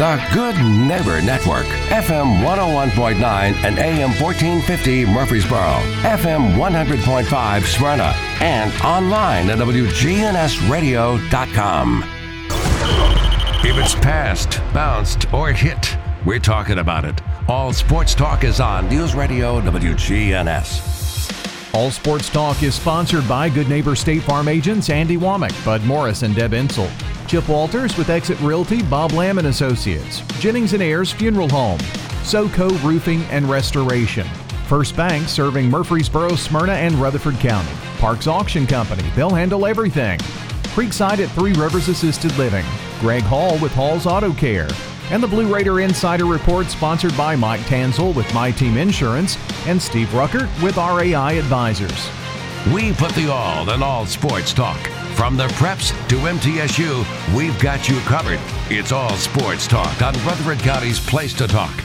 The Good Neighbor Network, FM 101.9 and AM 1450 Murfreesboro, FM 100.5 Smyrna, and online at WGNSradio.com. If it's passed, bounced, or hit, we're talking about it. All sports talk is on News Radio WGNS. All Sports Talk is sponsored by Good Neighbor State Farm agents Andy Womack, Bud Morris, and Deb Insel. Chip Walters with Exit Realty, Bob Lamb and Associates. Jennings and Ayers Funeral Home. SoCo Roofing and Restoration. First Bank serving Murfreesboro, Smyrna, and Rutherford County. Parks Auction Company. They'll handle everything. Creekside at Three Rivers Assisted Living. Greg Hall with Hall's Auto Care. And the Blue Raider Insider Report sponsored by Mike Tanzel with My Team Insurance and Steve Ruckert with RAI Advisors. We put the all in all sports talk. From the preps to MTSU, we've got you covered. It's all sports talk on Rutherford County's Place to Talk.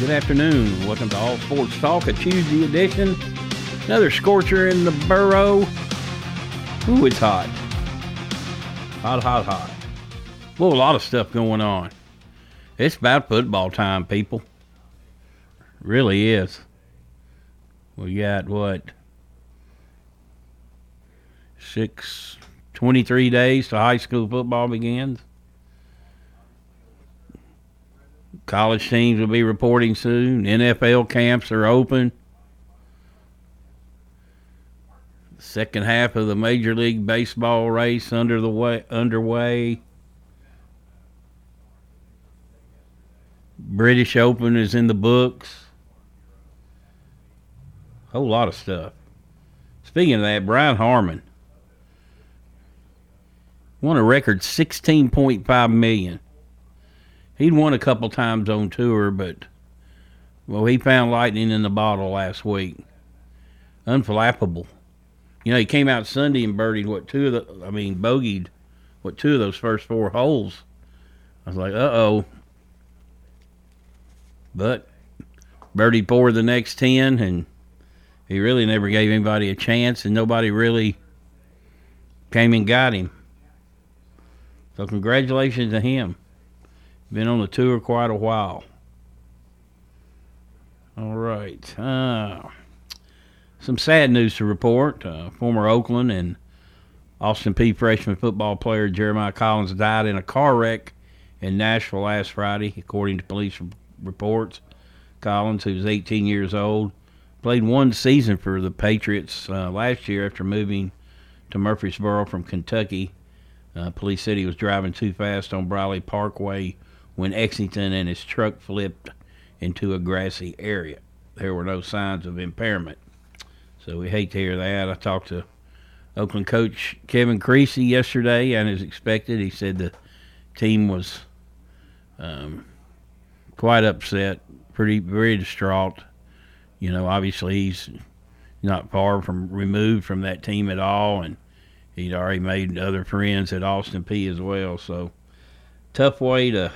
Good afternoon. Welcome to All Sports Talk, a Tuesday edition. Another scorcher in the borough. Ooh, it's hot. Hot, hot, hot. Well, a lot of stuff going on. It's about football time, people. Really is. We got what? Six, 23 days to high school football begins. College teams will be reporting soon. NFL camps are open. Second half of the Major League Baseball race under the way underway. British Open is in the books. Whole lot of stuff. Speaking of that, Brian Harman won a record 16.5 million. He'd won a couple times on tour, but well, he found lightning in the bottle last week. Unflappable. You know, he came out Sunday and birdied what two of the I mean bogeyed what two of those first four holes. I was like, uh oh. But birdie four of the next ten and he really never gave anybody a chance and nobody really came and got him. So congratulations to him. Been on the tour quite a while. All right. Uh, some sad news to report. Uh, former Oakland and Austin Peay freshman football player Jeremiah Collins died in a car wreck in Nashville last Friday, according to police reports. Collins, who was 18 years old, played one season for the Patriots uh, last year after moving to Murfreesboro from Kentucky. Uh, police said he was driving too fast on Briley Parkway when Exington and his truck flipped into a grassy area. There were no signs of impairment. So we hate to hear that. I talked to Oakland coach Kevin Creasy yesterday, and as expected, he said the team was um, quite upset, pretty very distraught. You know, obviously he's not far from removed from that team at all, and he'd already made other friends at Austin Peay as well. So tough way to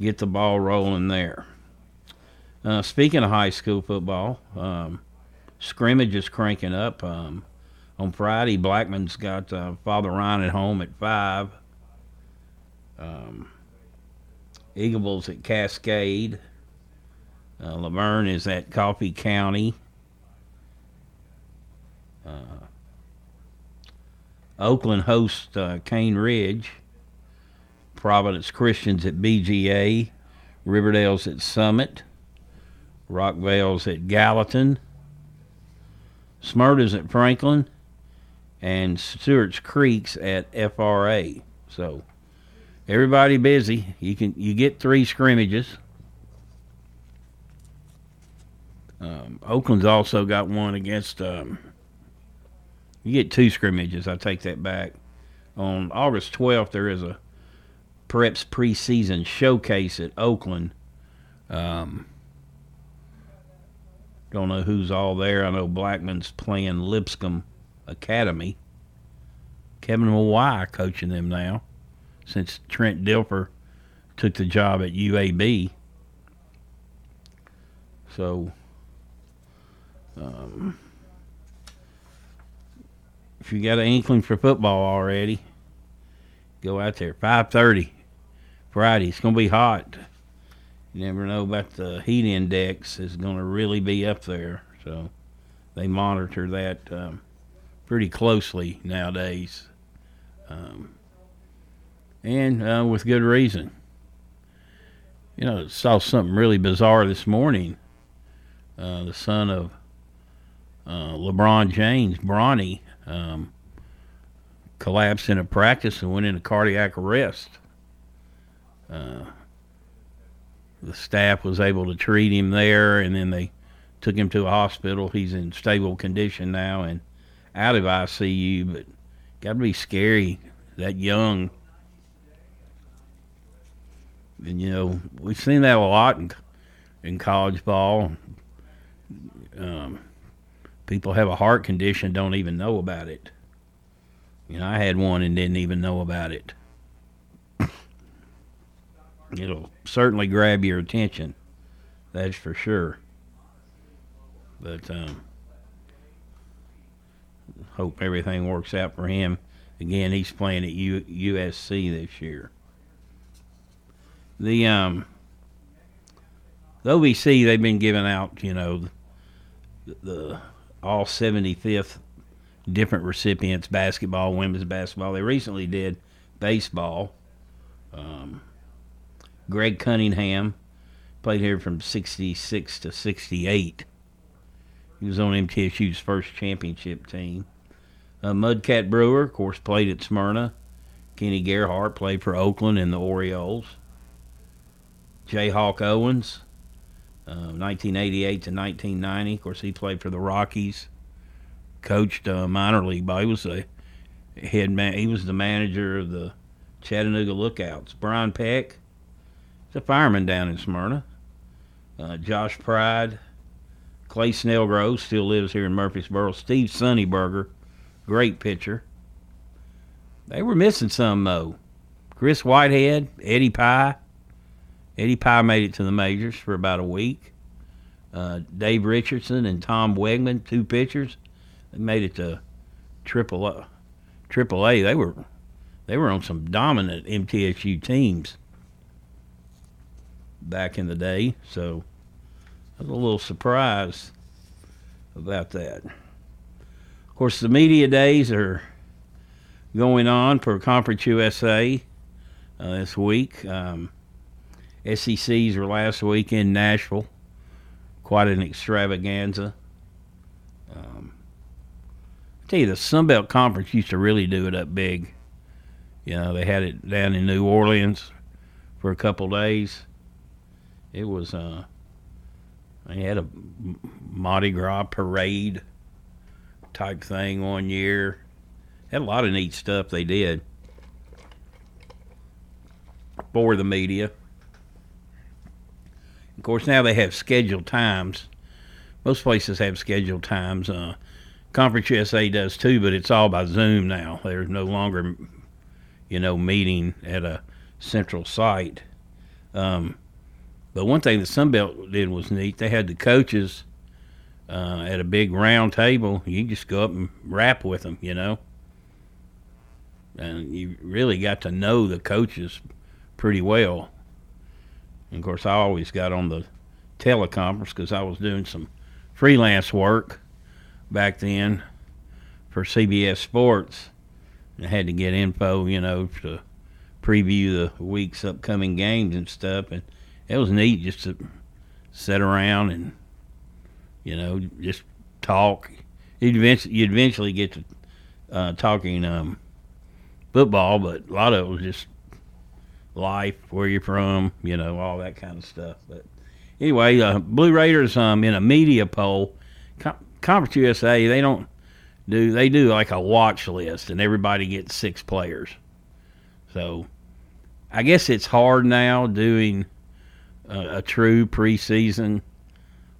get the ball rolling there. Uh, speaking of high school football, um, scrimmage is cranking up. Um, on Friday, Blackman's got uh, Father Ryan at home at five. Um, Eagles at Cascade. Uh, La Vergne is at Coffee County. Uh, Oakland hosts uh, Cane Ridge. Providence Christians at BGA, Riverdale's at Summit, Rockvale's at Gallatin, Smyrna's at Franklin, and Stewart's Creek's at FRA. So everybody busy. You can you get three scrimmages. Um, Oakland's also got one against. Um, you get two scrimmages. I take that back. On August 12th, there is a Preps preseason showcase at Oakland. Um, don't know who's all there. I know Blackman's playing Lipscomb Academy. Kevin Mawae coaching them now since Trent Dilfer took the job at UAB. So, um, if you got an inkling for football already, Go out there. 5:30 Friday. It's gonna be hot. You never know about the heat index is gonna really be up there. So they monitor that um, pretty closely nowadays, um, and uh, with good reason. You know, saw something really bizarre this morning. Uh, the son of uh, LeBron James, Bronny, um, collapsed in a practice and went into cardiac arrest. Uh, the staff was able to treat him there, and then they took him to a hospital. He's in stable condition now and out of ICU, but got to be scary that young. And you know we've seen that a lot in, in college ball. Um, people have a heart condition don't even know about it. You know, I had one and didn't even know about it. It'll certainly grab your attention, that's for sure. But um, hope everything works out for him. Again, he's playing at U- USC this year. The um, the OVC they've been giving out, you know, the, the all 75th different recipients basketball, women's basketball. They recently did baseball. Um, Greg Cunningham played here from 66 to 68. He was on MTSU's first championship team. Uh, Mudcat Brewer, of course, played at Smyrna. Kenny Gerhart played for Oakland and the Orioles. Jayhawk Owens, uh, 1988 to 1990. Of course, he played for the Rockies coached uh, minor league ball. He was a head man. He was the manager of the Chattanooga Lookouts. Brian Peck, he's a fireman down in Smyrna. Uh, Josh Pride, Clay Snellgrove still lives here in Murfreesboro. Steve Sunnyberger, great pitcher. They were missing some though. Chris Whitehead, Eddie Pye. Eddie Pye made it to the majors for about a week. Uh, Dave Richardson and Tom Wegman, two pitchers. They made it to triple A. Triple A. They were they were on some dominant MTSU teams back in the day. So I was a little surprised about that. Of course, the media days are going on for Conference USA uh, this week. Um, SECs were last week in Nashville. Quite an extravaganza. Um, tell you, the Sun Belt Conference used to really do it up big. You know, they had it down in New Orleans for a couple days. It was, uh, they had a Mardi Gras parade type thing one year. Had a lot of neat stuff they did for the media. Of course, now they have scheduled times. Most places have scheduled times. Uh, Conference USA does too, but it's all by Zoom now. There's no longer, you know, meeting at a central site. Um, but one thing the Sun Belt did was neat. They had the coaches uh, at a big round table. You just go up and rap with them, you know. And you really got to know the coaches pretty well. And of course, I always got on the teleconference because I was doing some freelance work back then for CBS Sports. I had to get info, you know, to preview the week's upcoming games and stuff. And it was neat just to sit around and, you know, just talk. You'd eventually, you'd eventually get to uh, talking um, football, but a lot of it was just life, where you're from, you know, all that kind of stuff. But anyway, uh, Blue Raiders um, in a media poll Conference USA, they don't do they do like a watch list, and everybody gets six players. So, I guess it's hard now doing a, a true preseason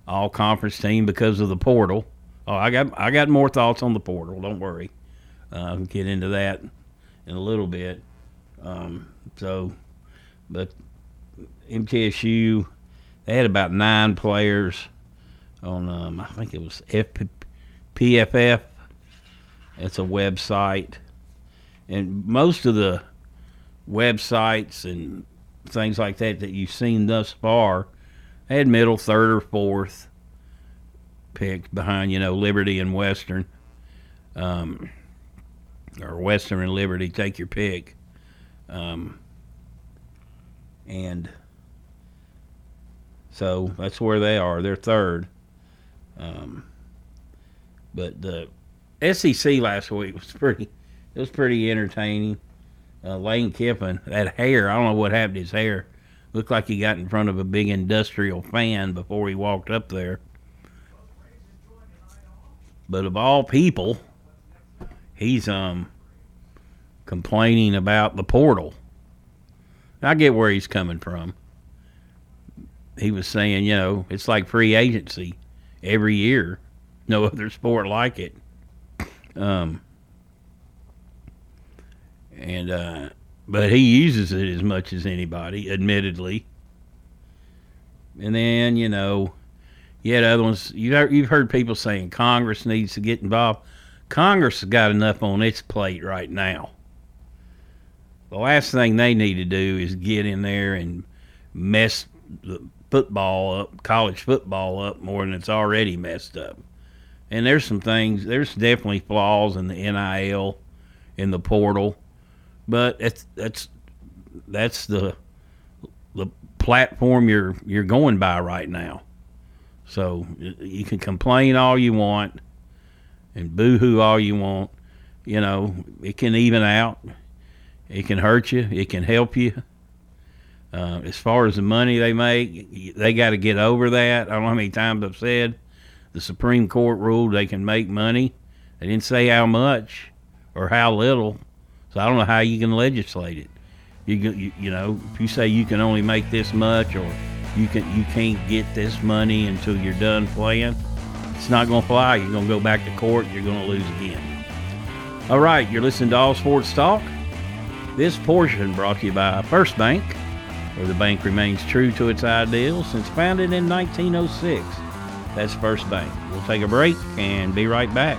all conference team because of the portal. Oh, I got I got more thoughts on the portal. Don't worry, uh, get into that in a little bit. Um, so, but MTSU they had about nine players on um, I think it was PFF. It's a website, and most of the websites and things like that that you've seen thus far, had middle, third, or fourth pick behind, you know, Liberty and Western, um, or Western and Liberty. Take your pick. Um, and so that's where they are. They're third. Um, but the SEC last week was pretty. It was pretty entertaining. Uh, Lane Kiffin, that hair. I don't know what happened to his hair. Looked like he got in front of a big industrial fan before he walked up there. But of all people, he's um complaining about the portal. I get where he's coming from. He was saying, you know, it's like free agency every year. No other sport like it. Um, and uh, but he uses it as much as anybody, admittedly. And then you know, you had other ones. You you've heard people saying Congress needs to get involved. Congress has got enough on its plate right now. The last thing they need to do is get in there and mess the football up, college football up more than it's already messed up. And there's some things. There's definitely flaws in the NIL, in the portal, but that's that's that's the the platform you're you're going by right now. So you can complain all you want and boo-hoo all you want. You know, it can even out. It can hurt you. It can help you. Uh, as far as the money they make, they got to get over that. I don't know how many times I've said the Supreme Court ruled they can make money. They didn't say how much or how little, so I don't know how you can legislate it. You, you you know if you say you can only make this much or you can you can't get this money until you're done playing, it's not going to fly. You're going to go back to court. You're going to lose again. All right, you're listening to All Sports Talk. This portion brought to you by First Bank where the bank remains true to its ideals since founded in 1906. That's First Bank. We'll take a break and be right back.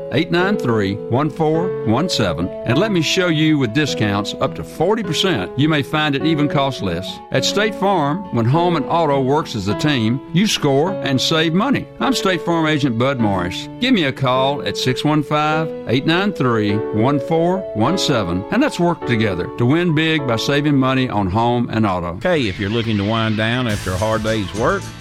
893 1417 and let me show you with discounts up to 40%. You may find it even costs less. At State Farm, when home and auto works as a team, you score and save money. I'm State Farm Agent Bud Morris. Give me a call at 615 893 1417 and let's work together to win big by saving money on home and auto. Okay, if you're looking to wind down after a hard day's work,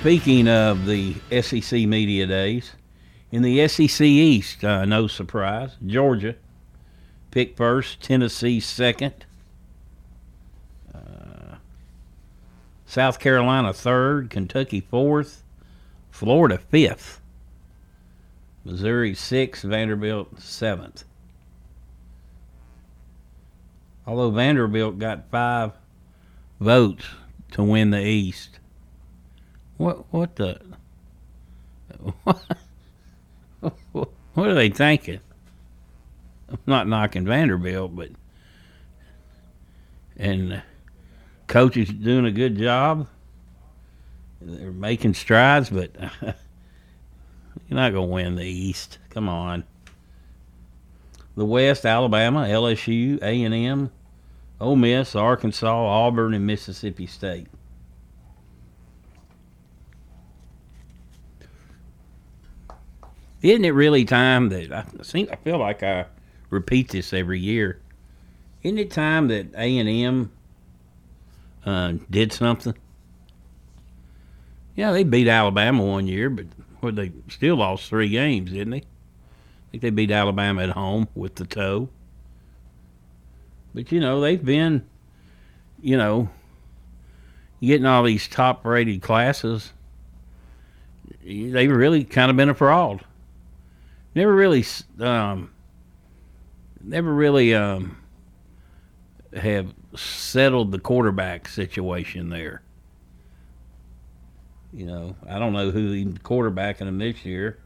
Speaking of the SEC Media Days, in the SEC East, uh, no surprise, Georgia picked first, Tennessee second, uh, South Carolina third, Kentucky fourth, Florida fifth, Missouri sixth, Vanderbilt seventh. Although Vanderbilt got five votes to win the East. What what the what, what are they thinking? I'm not knocking Vanderbilt, but and coach is doing a good job. They're making strides, but you're not gonna win the East. Come on. The West, Alabama, LSU, A and M, Ole Miss, Arkansas, Auburn, and Mississippi State. Isn't it really time that I think I feel like I repeat this every year? Isn't it time that A and M uh, did something? Yeah, they beat Alabama one year, but well, they still lost three games, didn't they? I think they beat Alabama at home with the toe. But you know, they've been, you know, getting all these top rated classes. They've really kind of been a fraud. Never really, um, never really um, have settled the quarterback situation there. You know, I don't know who he's quarterbacking them this year.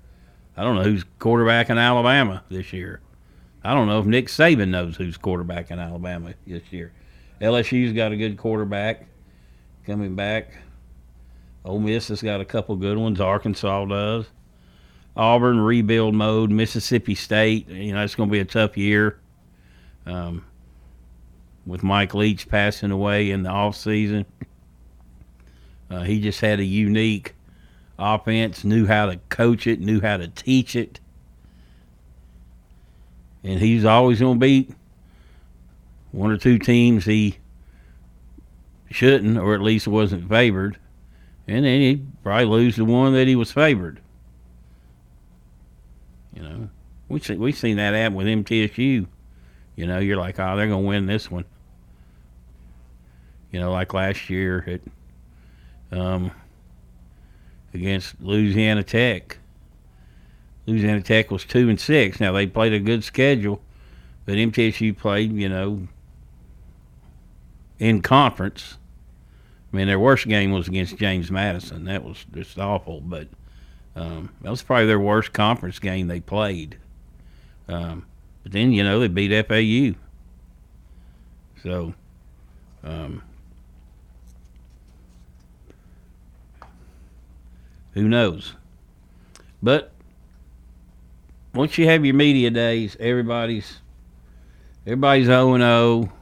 I don't know who's quarterbacking Alabama this year. I don't know if Nick Saban knows who's quarterbacking Alabama this year. LSU's got a good quarterback coming back. Ole Miss has got a couple good ones. Arkansas does. Auburn rebuild mode. Mississippi State, you know, it's going to be a tough year. Um, with Mike Leach passing away in the off season, uh, he just had a unique offense. Knew how to coach it. Knew how to teach it. And he's always going to beat one or two teams he shouldn't, or at least wasn't favored. And then he'd probably lose the one that he was favored. You know, we see, we've seen that happen with MTSU. You know, you're like, oh, they're going to win this one. You know, like last year at um, against Louisiana Tech. Louisiana Tech was two and six. Now they played a good schedule, but MTSU played, you know, in conference. I mean, their worst game was against James Madison. That was just awful, but um, that was probably their worst conference game they played. Um, but then, you know, they beat FAU. So, um, who knows? But once you have your media days, everybody's everybody's 0 and 0.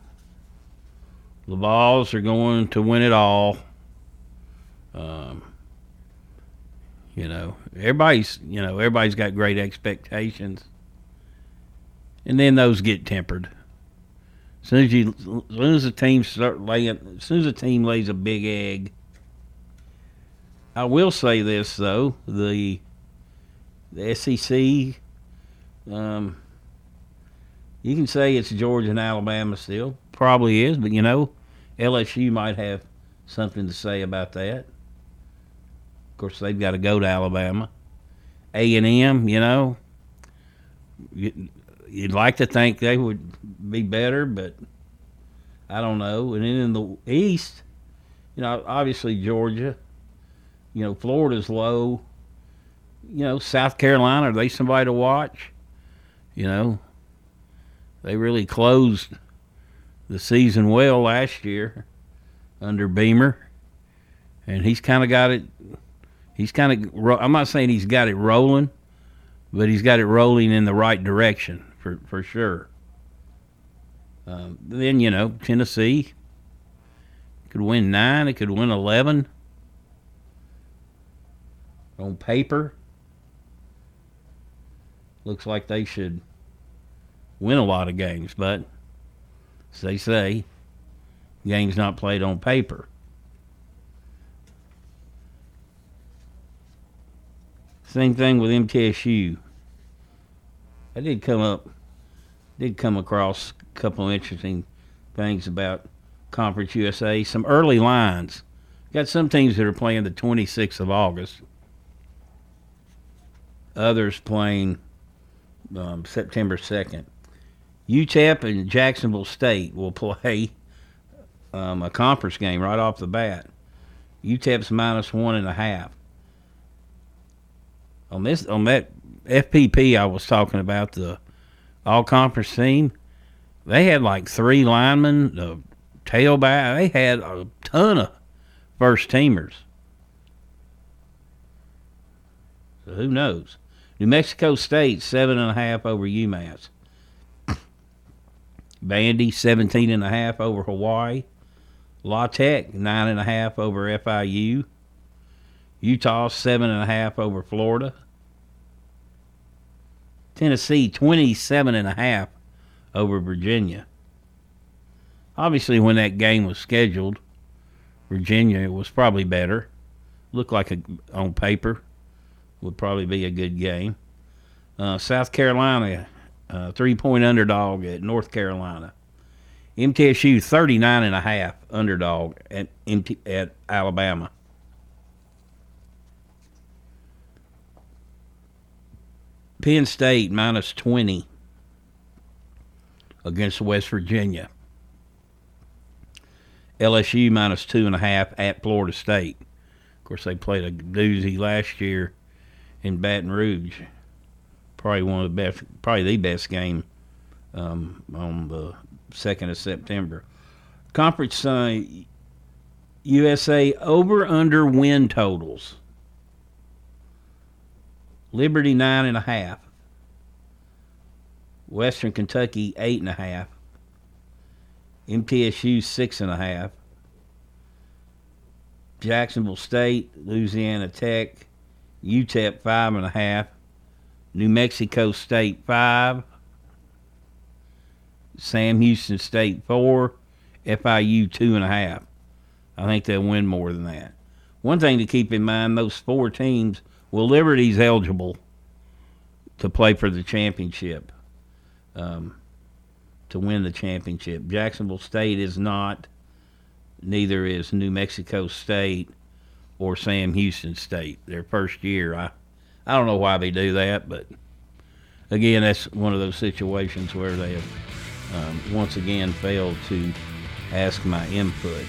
The balls are going to win it all. Um, you know, everybody's you know everybody's got great expectations, and then those get tempered. As soon as you, as soon as the team start laying, as soon as the team lays a big egg. I will say this though, the the SEC, um, you can say it's Georgia and Alabama still, probably is, but you know, LSU might have something to say about that. Course, they've got to go to Alabama. A and M. You know, you'd like to think they would be better, but I don't know. And then in the East, you know, obviously Georgia. You know, Florida's low. You know, South Carolina, are they somebody to watch? You know, they really closed the season well last year under Beamer, and he's kind of got it. He's kind of. I'm not saying he's got it rolling, but he's got it rolling in the right direction for for sure. Um, then you know Tennessee could win nine. It could win eleven. On paper, looks like they should win a lot of games, but as they say, games not played on paper. Same thing with MTSU. I did come up, did come across a couple interesting things about Conference USA. Some early lines. Got some teams that are playing the 26th of August. Others playing um, September 2nd. UTEP and Jacksonville State will play um, a conference game right off the bat. UTEP's minus one and a half. On this, on that FPP I was talking about, the all conference team, they had like three linemen, the tailback. They had a ton of first teamers. So who knows? New Mexico State seven and a half over UMass. Vandy 17 and a half over Hawaii. La Tech nine and a half over FIU. Utah seven and a half over Florida. Tennessee 27 and a half over Virginia. Obviously, when that game was scheduled, Virginia was probably better. Looked like a, on paper would probably be a good game. Uh, South Carolina uh, three point underdog at North Carolina. MTSU 39 and a half underdog at at Alabama. Penn State minus 20 against West Virginia. LSU minus two and a half at Florida State. Of course, they played a doozy last year in Baton Rouge probably one of the best, probably the best game um, on the second of September. Conference uh, USA over under win totals. Liberty nine and a half. Western Kentucky eight and a half. MTSU six and a half. Jacksonville State, Louisiana Tech, UTEP five and a half. New Mexico State five, Sam Houston State four, FIU two and a half. I think they'll win more than that. One thing to keep in mind: those four teams. Well, Liberty's eligible to play for the championship, um, to win the championship. Jacksonville State is not. Neither is New Mexico State or Sam Houston State. Their first year, I I don't know why they do that, but again, that's one of those situations where they have um, once again failed to ask my input.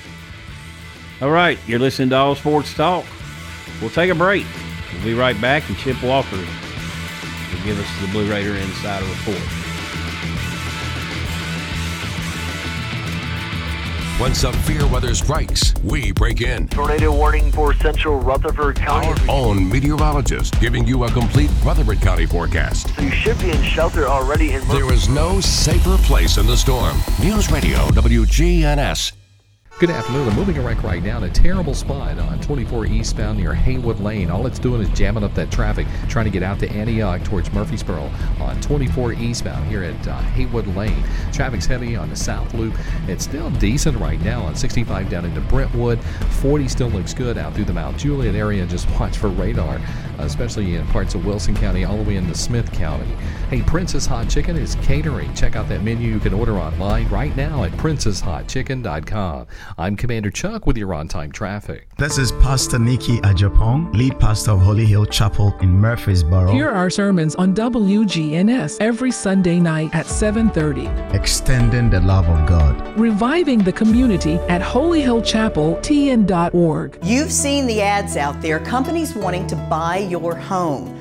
All right, you're listening to All Sports Talk. We'll take a break. We'll be right back, and Chip Walker will give us the Blue Raider Insider Report. When severe weather strikes, we break in. Tornado warning for central Rutherford County. Our own meteorologist giving you a complete Rutherford County forecast. So you should be in shelter already in There is no safer place in the storm. News Radio WGNS Good afternoon. I'm moving wreck right now in a terrible spot on 24 eastbound near Haywood Lane. All it's doing is jamming up that traffic, trying to get out to Antioch towards Murfreesboro on 24 eastbound here at uh, Haywood Lane. Traffic's heavy on the south loop. It's still decent right now on 65 down into Brentwood. 40 still looks good out through the Mount Juliet area. Just watch for radar, especially in parts of Wilson County all the way into Smith County. Hey, Princess Hot Chicken is catering. Check out that menu you can order online right now at princesshotchicken.com. I'm Commander Chuck with your on time traffic. This is Pastor Nikki Ajapong, lead pastor of Holy Hill Chapel in Murfreesboro. Here are sermons on WGNS every Sunday night at 7:30. Extending the love of God. Reviving the community at Holy Hill Chapel TN.org. You've seen the ads out there, companies wanting to buy your home.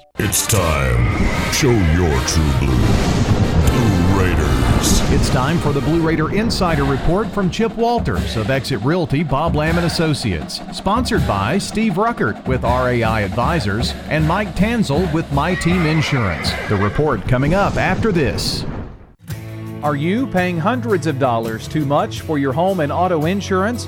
It's time. Show your true blue. Blue Raiders. It's time for the Blue Raider Insider Report from Chip Walters of Exit Realty Bob Lamb and Associates. Sponsored by Steve Ruckert with RAI Advisors and Mike Tanzel with My Team Insurance. The report coming up after this. Are you paying hundreds of dollars too much for your home and auto insurance?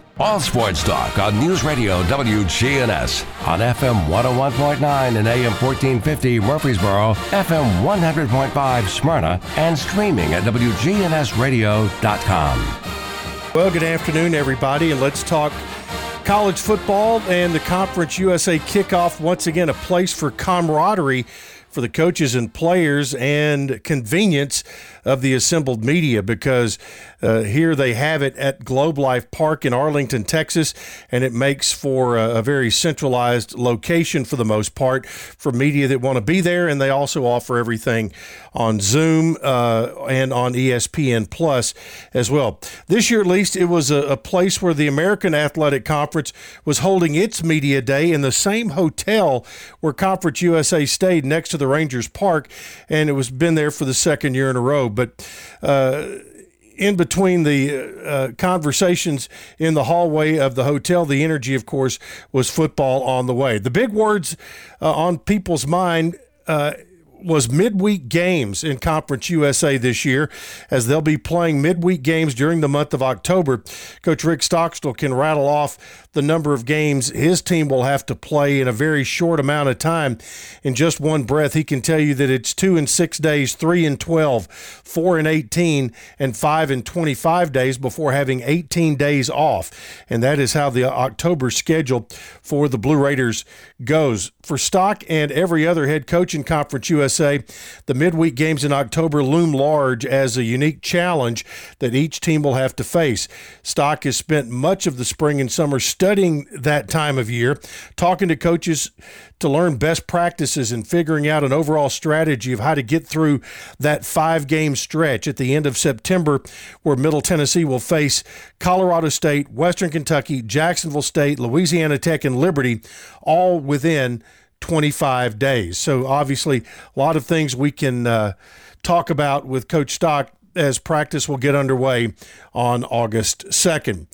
All sports talk on News Radio WGNS on FM 101.9 and AM 1450 Murfreesboro, FM 100.5 Smyrna, and streaming at WGNSradio.com. Well, good afternoon, everybody, and let's talk college football and the Conference USA kickoff. Once again, a place for camaraderie for the coaches and players and convenience of the assembled media because uh, here they have it at Globe Life Park in Arlington, Texas, and it makes for a, a, very centralized location for the most part for media that want to be there. And they also offer everything on Zoom uh, and on ESPN Plus as well. This year, at least, it was a, a place where the American Athletic Conference was holding its media day in the same hotel where Conference USA stayed next to the Rangers Park, and it was been there for the second year in a row. But uh, in between the uh, conversations in the hallway of the hotel, the energy, of course, was football on the way. The big words uh, on people's mind uh, was midweek games in Conference USA this year, as they'll be playing midweek games during the month of October. Coach Rick Stockstill can rattle off the number of games his team will have to play in a very short amount of time. In just one breath, he can tell you that it's two and six days, three and 12, four and 18, and five and 25 days before having 18 days off. And that is how the October schedule for the Blue Raiders goes. For Stock and every other head coach in Conference USA, the midweek games in October loom large as a unique challenge that each team will have to face. Stock has spent much of the spring and summer studying that time of year, talking to coaches to learn best practices and figuring out an overall strategy of how to get through that five game stretch at the end of September, where Middle Tennessee will face Colorado State, Western Kentucky, Jacksonville State, Louisiana Tech, and Liberty, all within 25 days. So, obviously, a lot of things we can uh, talk about with Coach Stock as practice will get underway on August 2nd.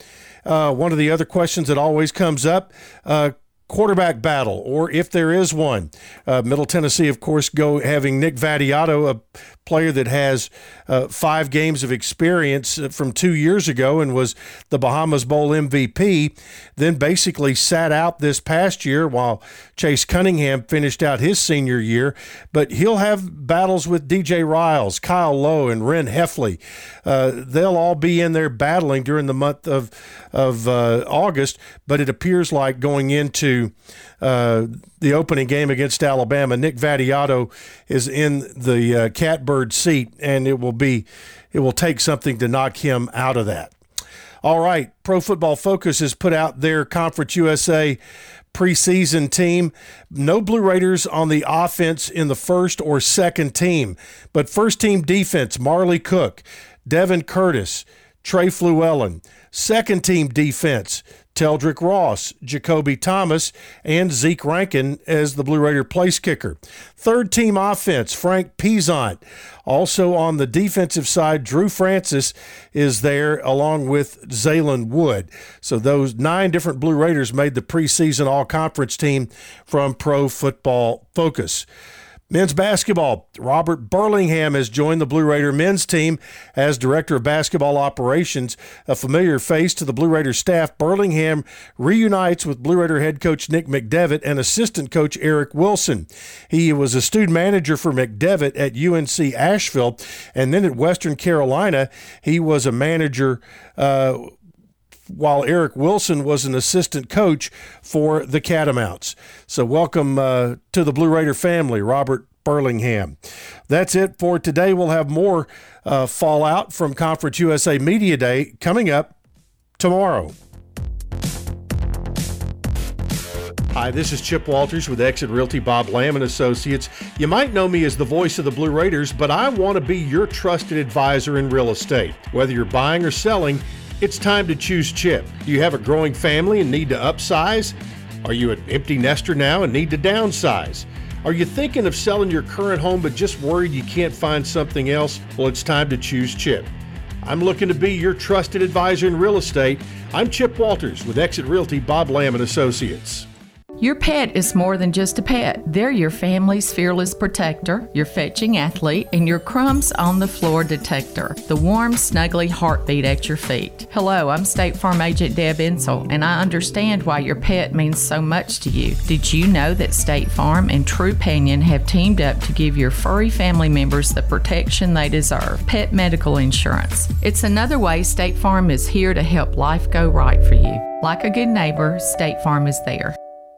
Uh, one of the other questions that always comes up uh, quarterback battle, or if there is one. Uh, Middle Tennessee, of course, go having Nick Vattiato, a player that has uh, five games of experience uh, from two years ago and was the Bahamas Bowl MVP, then basically sat out this past year while Chase Cunningham finished out his senior year. But he'll have battles with DJ Riles, Kyle Lowe, and Ren Heffley. Uh, they'll all be in there battling during the month of, of uh, August, but it appears like going into uh, the opening game against Alabama, Nick Vattiato is in the uh, catbird seat, and it will be it will take something to knock him out of that. All right, Pro Football Focus has put out their Conference USA preseason team. No Blue Raiders on the offense in the first or second team, but first team defense: Marley Cook, Devin Curtis, Trey Fluellen. Second team defense: Teldrick Ross, Jacoby Thomas, and Zeke Rankin as the Blue Raider place kicker. Third team offense, Frank Pizant. Also on the defensive side, Drew Francis is there along with Zaylen Wood. So those nine different Blue Raiders made the preseason all conference team from Pro Football Focus. Men's basketball. Robert Burlingham has joined the Blue Raider men's team as director of basketball operations. A familiar face to the Blue Raider staff, Burlingham reunites with Blue Raider head coach Nick McDevitt and assistant coach Eric Wilson. He was a student manager for McDevitt at UNC Asheville, and then at Western Carolina, he was a manager. Uh, while Eric Wilson was an assistant coach for the Catamounts. So, welcome uh, to the Blue Raider family, Robert Burlingham. That's it for today. We'll have more uh, fallout from Conference USA Media Day coming up tomorrow. Hi, this is Chip Walters with Exit Realty Bob Lamb and Associates. You might know me as the voice of the Blue Raiders, but I want to be your trusted advisor in real estate. Whether you're buying or selling, it's time to choose Chip. Do you have a growing family and need to upsize? Are you an empty nester now and need to downsize? Are you thinking of selling your current home but just worried you can't find something else? Well, it's time to choose Chip. I'm looking to be your trusted advisor in real estate. I'm Chip Walters with Exit Realty Bob Lamb and Associates. Your pet is more than just a pet. They're your family's fearless protector, your fetching athlete, and your crumbs on the floor detector. The warm, snuggly heartbeat at your feet. Hello, I'm State Farm Agent Deb Insel, and I understand why your pet means so much to you. Did you know that State Farm and Trupanion have teamed up to give your furry family members the protection they deserve? Pet medical insurance. It's another way State Farm is here to help life go right for you. Like a good neighbor, State Farm is there.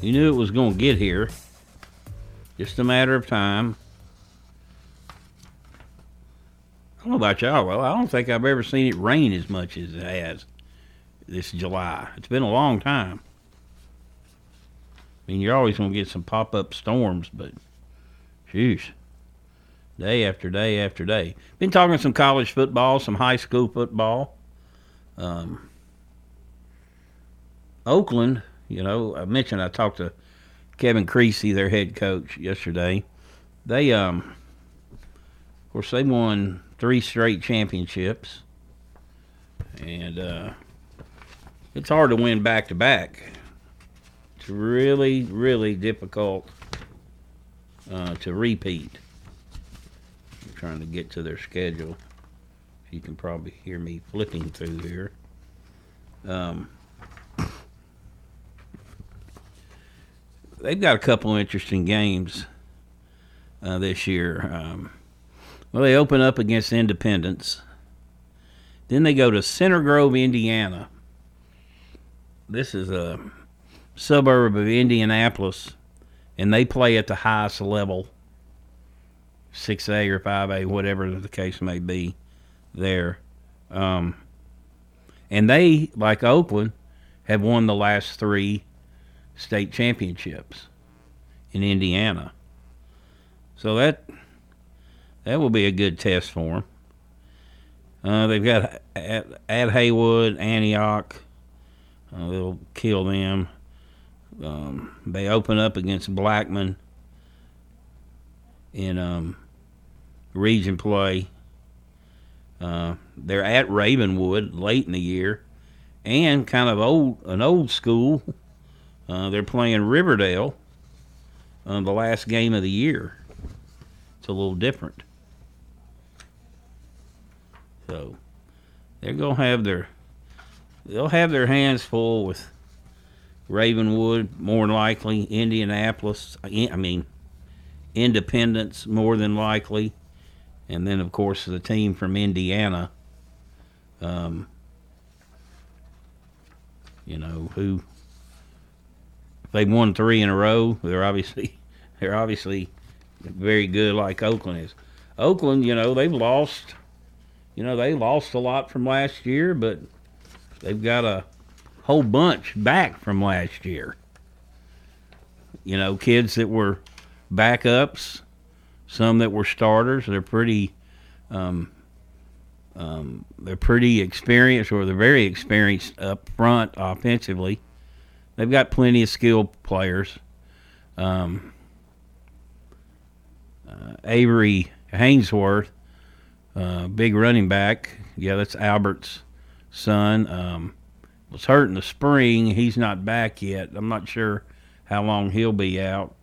You knew it was going to get here. Just a matter of time. I don't know about y'all. Well, I don't think I've ever seen it rain as much as it has this July. It's been a long time. I mean, you're always going to get some pop up storms, but, jeez, day after day after day. Been talking some college football, some high school football. Um, Oakland you know, I mentioned I talked to Kevin Creasy, their head coach, yesterday. They, um, of course, they won three straight championships, and uh, it's hard to win back to back. It's really, really difficult uh, to repeat. I'm trying to get to their schedule. You can probably hear me flipping through here. Um, they've got a couple interesting games uh, this year. Um, well, they open up against Independence. Then they go to Center Grove, Indiana. This is a suburb of Indianapolis, and they play at the highest level 6A or 5A, whatever the case may be, there. Um, and they, like Oakland, have won the last three state championships in Indiana. So that that will be a good test for them. Uh, they've got at, at Haywood, Antioch. Uh, they'll kill them. Um, they open up against Blackman in um, region play. Uh, they're at Ravenwood late in the year, and kind of old an old school. Uh, they're playing Riverdale on the last game of the year. It's a little different. So they're gonna have their they'll have their hands full with Ravenwood, more than likely Indianapolis. I mean, Independence, more than likely, and then of course the team from Indiana. Um, you know who they've won three in a row. They're obviously they're obviously very good, like Oakland is. Oakland, you know, they've lost. You know, they lost a lot from last year, but they've got a whole bunch back from last year. You know, kids that were backups, some that were starters. They're pretty, um, um, they're pretty experienced, or they're very experienced up front offensively. They've got plenty of skilled players. Um, uh, Avery Hainsworth, uh, big running back. Yeah, that's Albert's son. Um, was hurt in the spring. He's not back yet. I'm not sure how long he'll be out,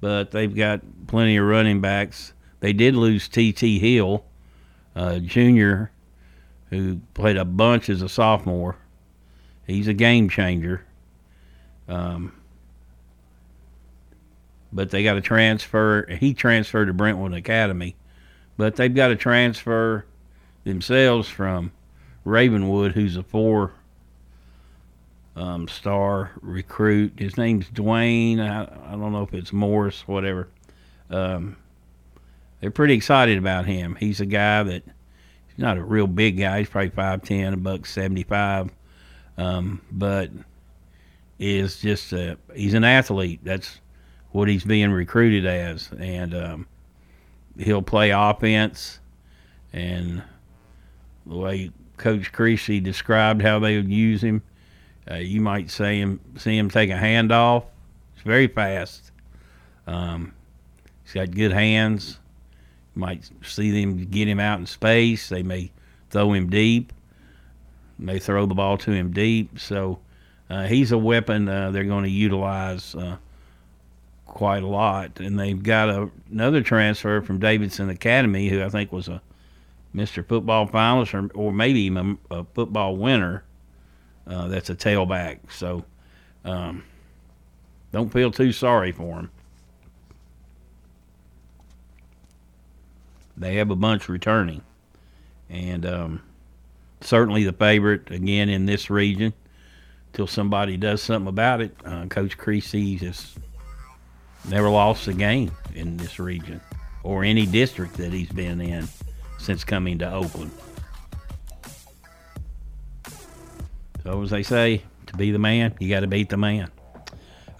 but they've got plenty of running backs. They did lose T.T. Hill, uh, junior, who played a bunch as a sophomore. He's a game changer. Um, but they got to transfer. He transferred to Brentwood Academy, but they've got to transfer themselves from Ravenwood, who's a four um, star recruit. His name's Dwayne. I, I don't know if it's Morris, whatever. Um, they're pretty excited about him. He's a guy that he's not a real big guy. He's probably five ten, a buck seventy five, um, but is just a he's an athlete. That's what he's being recruited as, and um, he'll play offense. And the way Coach Creasy described how they would use him, uh, you might see him see him take a handoff. It's very fast. Um, he's got good hands. You might see them get him out in space. They may throw him deep. May throw the ball to him deep. So uh, he's a weapon uh, they're going to utilize uh, quite a lot. And they've got a, another transfer from Davidson Academy, who I think was a Mr. Football finalist or, or maybe even a, a football winner. Uh, that's a tailback. So um, don't feel too sorry for him. They have a bunch returning. And um, certainly the favorite, again, in this region till somebody does something about it. Uh, Coach Creasy has never lost a game in this region or any district that he's been in since coming to Oakland. So, as they say, to be the man, you got to beat the man.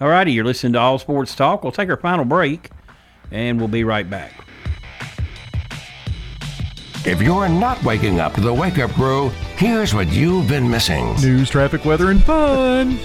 All righty, you're listening to All Sports Talk. We'll take our final break and we'll be right back. If you're not waking up to the wake up crew, Here's what you've been missing. News, traffic, weather, and fun.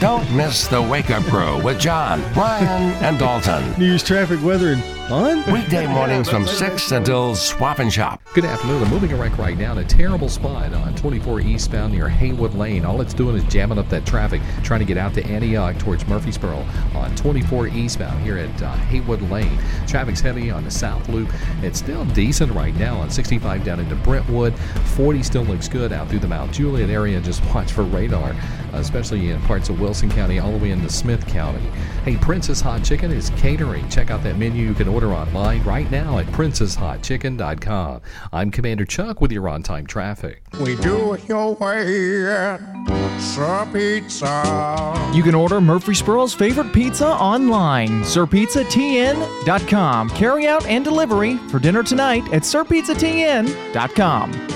Don't miss the Wake Up Crew with John, Ryan, and Dalton. News, traffic, weather, and fun? Weekday mornings from 6 until Swap and Shop. Good afternoon. I'm moving a wreck right now in a terrible spot on 24 eastbound near Haywood Lane. All it's doing is jamming up that traffic, trying to get out to Antioch towards Murfreesboro on 24 eastbound here at uh, Haywood Lane. Traffic's heavy on the south loop. It's still decent right now on 65 down into Brentwood. 40 still looks good out through the Mount Juliet area. Just watch for radar, especially in parts of Wilson County all the way into Smith County. Hey, Princess Hot Chicken is catering. Check out that menu. You can order online right now at princesshotchicken.com. I'm Commander Chuck with your on time traffic. We do it your way at Sir Pizza. You can order Murfreesboro's favorite pizza online, sirpizzatn.com. Carry out and delivery for dinner tonight at sirpizzatn.com.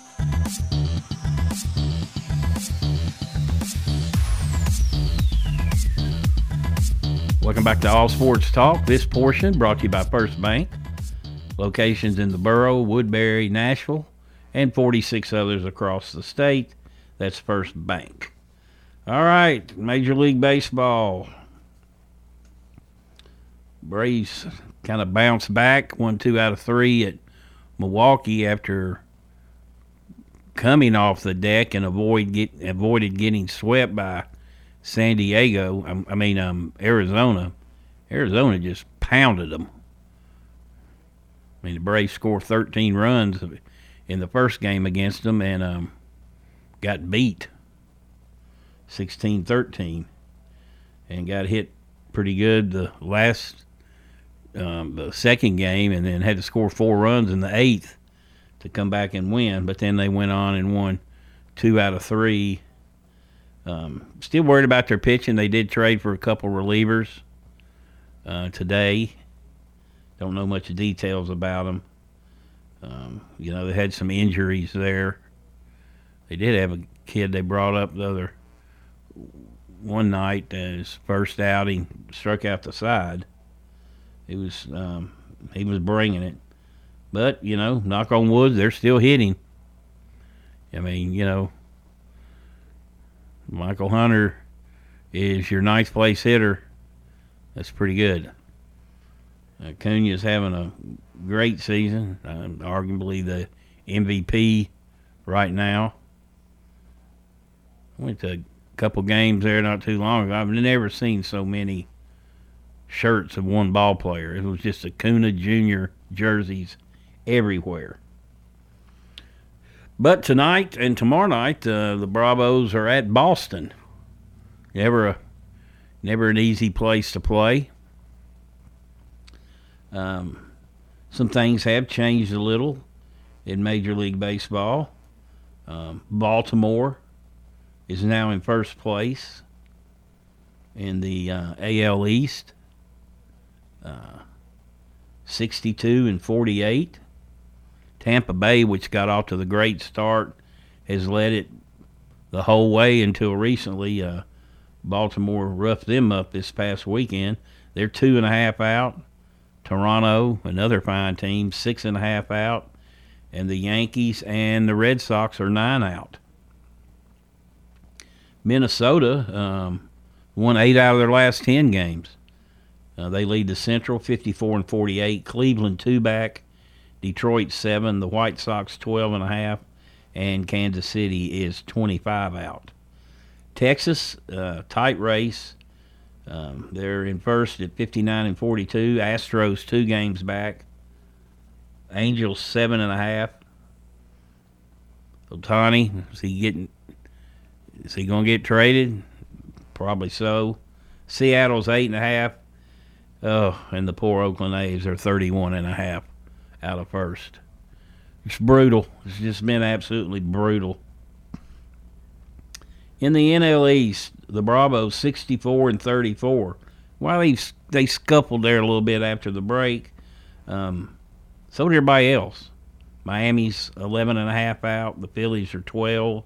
Welcome back to All Sports Talk. This portion brought to you by First Bank. Locations in the borough, Woodbury, Nashville, and 46 others across the state. That's First Bank. All right, Major League Baseball. Braves kind of bounced back, one, two out of three at Milwaukee after coming off the deck and avoid get, avoided getting swept by San Diego. I, mean, um, Arizona. Arizona just pounded them. I mean, the Braves scored 13 runs in the first game against them and um, got beat 16 13 and got hit pretty good the last, um, the second game, and then had to score four runs in the eighth to come back and win. But then they went on and won two out of three. Um, still worried about their pitching. They did trade for a couple relievers uh, today. Don't know much details about them. Um, you know, they had some injuries there. They did have a kid they brought up the other one night, uh, his first outing, struck out the side. He was um, he was bringing it, but you know, knock on wood, they're still hitting. I mean, you know, Michael Hunter is your ninth place hitter. That's pretty good. Acuna's having a great season, uh, arguably the MVP right now. Went to a couple games there not too long ago. I've never seen so many shirts of one ball player. It was just Acuna Jr. jerseys everywhere. But tonight and tomorrow night, uh, the Bravos are at Boston. Never a never an easy place to play. Um, some things have changed a little in Major League Baseball. Um, Baltimore is now in first place in the uh, AL East, uh, 62 and 48. Tampa Bay, which got off to the great start, has led it the whole way until recently. Uh, Baltimore roughed them up this past weekend. They're two and a half out. Toronto, another fine team, six and a half out. And the Yankees and the Red Sox are nine out. Minnesota um, won eight out of their last ten games. Uh, they lead the Central 54 and 48. Cleveland two back. Detroit seven. The White Sox 12 and a half, and Kansas City is 25 out. Texas uh, tight race. Um, they're in first at 59 and 42. Astros two games back. Angels seven and a half. Ohtani, is he getting? Is he going to get traded? Probably so. Seattle's eight and a half. Oh, and the poor Oakland A's are 31 and a half out of first. It's brutal. It's just been absolutely brutal. In the NL East, the Bravos 64 and 34. While they they scuffled there a little bit after the break, um, so did everybody else. Miami's 11 and a half out. The Phillies are 12.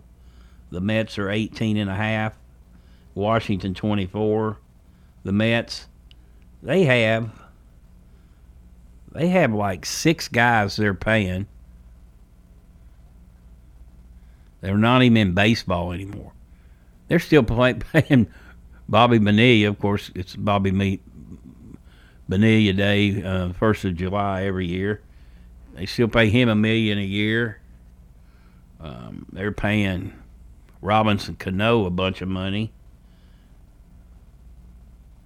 The Mets are 18 and a half. Washington 24. The Mets, they have they have like six guys they're paying. They're not even in baseball anymore. They're still play, paying Bobby Bonilla. Of course, it's Bobby Me, Bonilla Day, uh, first of July every year. They still pay him a million a year. Um, they're paying Robinson Cano a bunch of money.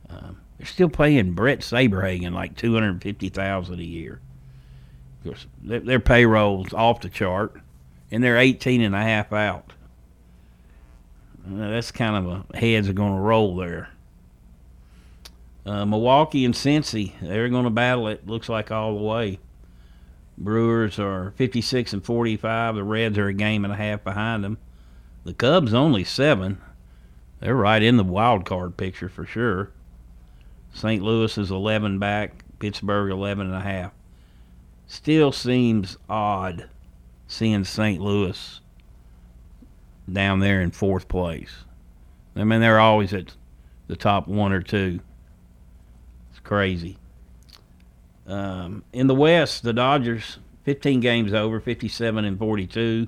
Um, they're still paying Bret Saberhagen like two hundred fifty thousand a year. Of course, their, payroll's off the chart, and they're eighteen and a half out. That's kind of a heads are going to roll there. Uh, Milwaukee and Cincy, they're going to battle it. Looks like all the way. Brewers are 56 and 45. The Reds are a game and a half behind them. The Cubs only seven. They're right in the wild card picture for sure. St. Louis is 11 back. Pittsburgh 11 and a half. Still seems odd seeing St. Louis down there in fourth place. I mean, they're always at the top one or two. It's crazy. Um, in the West, the Dodgers, 15 games over, 57 and 42.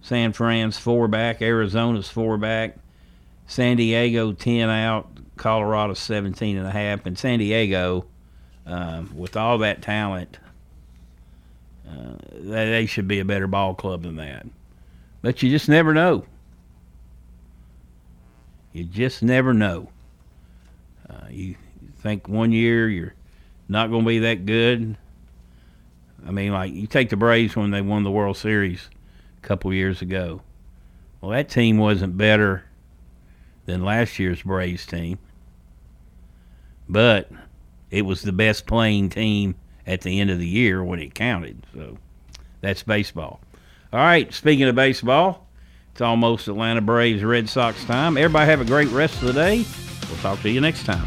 San Fran's four back. Arizona's four back. San Diego 10 out. Colorado 17 and a half. And San Diego, um, with all that talent, uh, they should be a better ball club than that. But you just never know. You just never know. Uh, you think one year you're not going to be that good. I mean, like you take the Braves when they won the World Series a couple years ago. Well, that team wasn't better than last year's Braves team, but it was the best playing team at the end of the year when it counted. So that's baseball. All right, speaking of baseball, it's almost Atlanta Braves Red Sox time. Everybody have a great rest of the day. We'll talk to you next time.